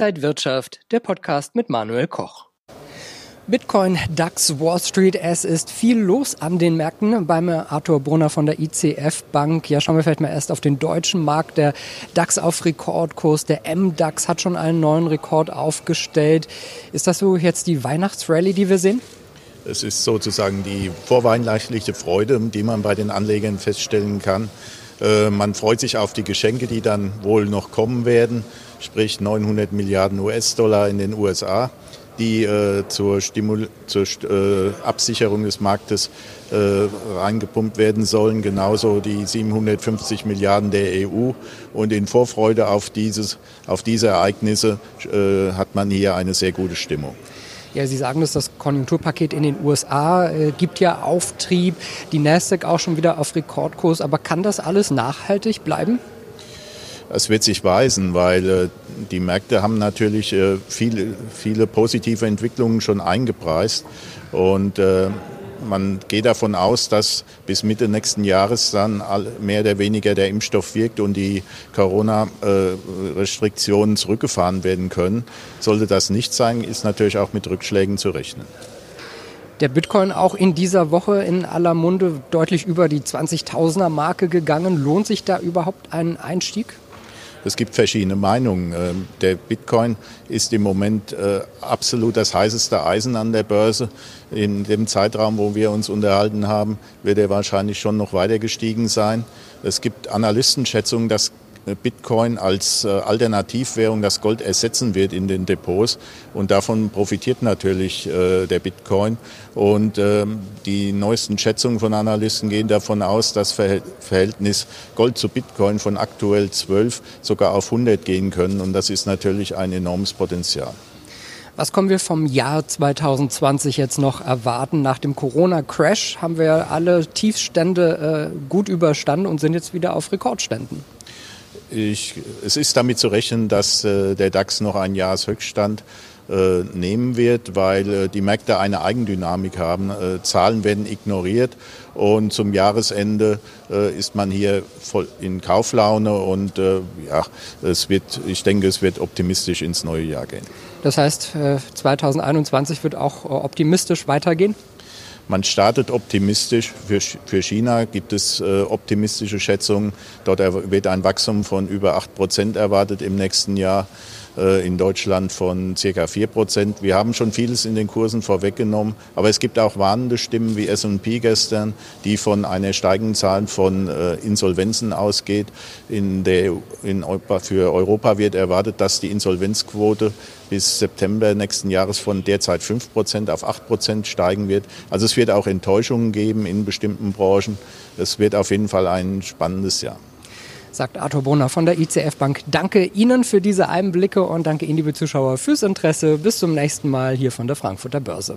Inside Wirtschaft, der Podcast mit Manuel Koch. Bitcoin, DAX, Wall Street, es ist viel los an den Märkten. Beim Arthur Brunner von der ICF Bank. Ja, schauen wir vielleicht mal erst auf den deutschen Markt. Der DAX auf Rekordkurs, der MDAX hat schon einen neuen Rekord aufgestellt. Ist das so jetzt die Weihnachtsrallye, die wir sehen? Es ist sozusagen die vorweihnachtliche Freude, die man bei den Anlegern feststellen kann. Äh, man freut sich auf die Geschenke, die dann wohl noch kommen werden, sprich 900 Milliarden US-Dollar in den USA die äh, zur, Stimul zur äh, Absicherung des Marktes reingepumpt werden sollen, genauso die 750 Milliarden der EU. Und in Vorfreude auf, dieses, auf diese Ereignisse hat man hier eine sehr gute Stimmung. Ja, Sie sagen dass das Konjunkturpaket in den USA äh, gibt ja Auftrieb, die Nasdaq auch schon wieder auf Rekordkurs. Aber kann das alles nachhaltig bleiben? Es wird sich weisen, weil äh, die Märkte haben natürlich äh, viele, viele positive Entwicklungen schon eingepreist. Und äh, man geht davon aus, dass bis Mitte nächsten Jahres dann mehr oder weniger der Impfstoff wirkt und die Corona-Restriktionen zurückgefahren werden können. Sollte das nicht sein, ist natürlich auch mit Rückschlägen zu rechnen. Der Bitcoin auch in dieser Woche in aller Munde deutlich über die 20.000er Marke gegangen. Lohnt sich da überhaupt ein Einstieg? Es gibt verschiedene Meinungen. Ähm, der Bitcoin ist im Moment äh, absolut das heißeste Eisen an der Börse. In dem Zeitraum, wo wir uns unterhalten haben, wird er wahrscheinlich schon noch weiter gestiegen sein. Es gibt Analystenschätzungen, dass Bitcoin als äh, Alternativwährung das Gold ersetzen wird in den Depots. Und davon profitiert natürlich äh, der Bitcoin. Und ähm, die neuesten Schätzungen von Analysten gehen davon aus, dass Verhältnis Gold zu Bitcoin von aktuell 12 sogar auf 100 gehen können. Und das ist natürlich ein enormes Potenzial. Was kommen wir vom Jahr 2020 jetzt noch erwarten? Nach dem Corona-Crash haben wir alle Tiefstände äh, gut überstanden und sind jetzt wieder auf Rekordständen. Ich, es ist damit zu rechnen, dass äh, der DAX noch einen Jahreshöchststand äh, nehmen wird, weil äh, die Märkte eine Eigendynamik haben. Äh, Zahlen werden ignoriert und zum Jahresende äh, ist man hier voll in Kauflaune und äh, ja, es wird, ich denke, es wird optimistisch ins neue Jahr gehen. Das heißt, 2021 wird auch optimistisch weitergehen? Man startet optimistisch. Für, für China gibt es äh, optimistische Schätzungen. Dort wird ein Wachstum von über 8 Prozent erwartet im nächsten Jahr. Äh, in Deutschland von circa 4 Prozent. Wir haben schon vieles in den Kursen vorweggenommen, aber es gibt auch warnende Stimmen wie S&P gestern, die von einer steigenden Zahl von äh, Insolvenzen ausgeht. In der, in Europa, für Europa wird erwartet, dass die Insolvenzquote bis September nächsten Jahres von derzeit 5 Prozent auf 8 Prozent steigen wird. Also es wird auch Enttäuschungen geben in bestimmten Branchen. Es wird auf jeden Fall ein spannendes Jahr sagt Arthur Brunner von der ICF Bank. Danke Ihnen für diese Einblicke und danke Ihnen, liebe Zuschauer, fürs Interesse. Bis zum nächsten Mal hier von der Frankfurter Börse.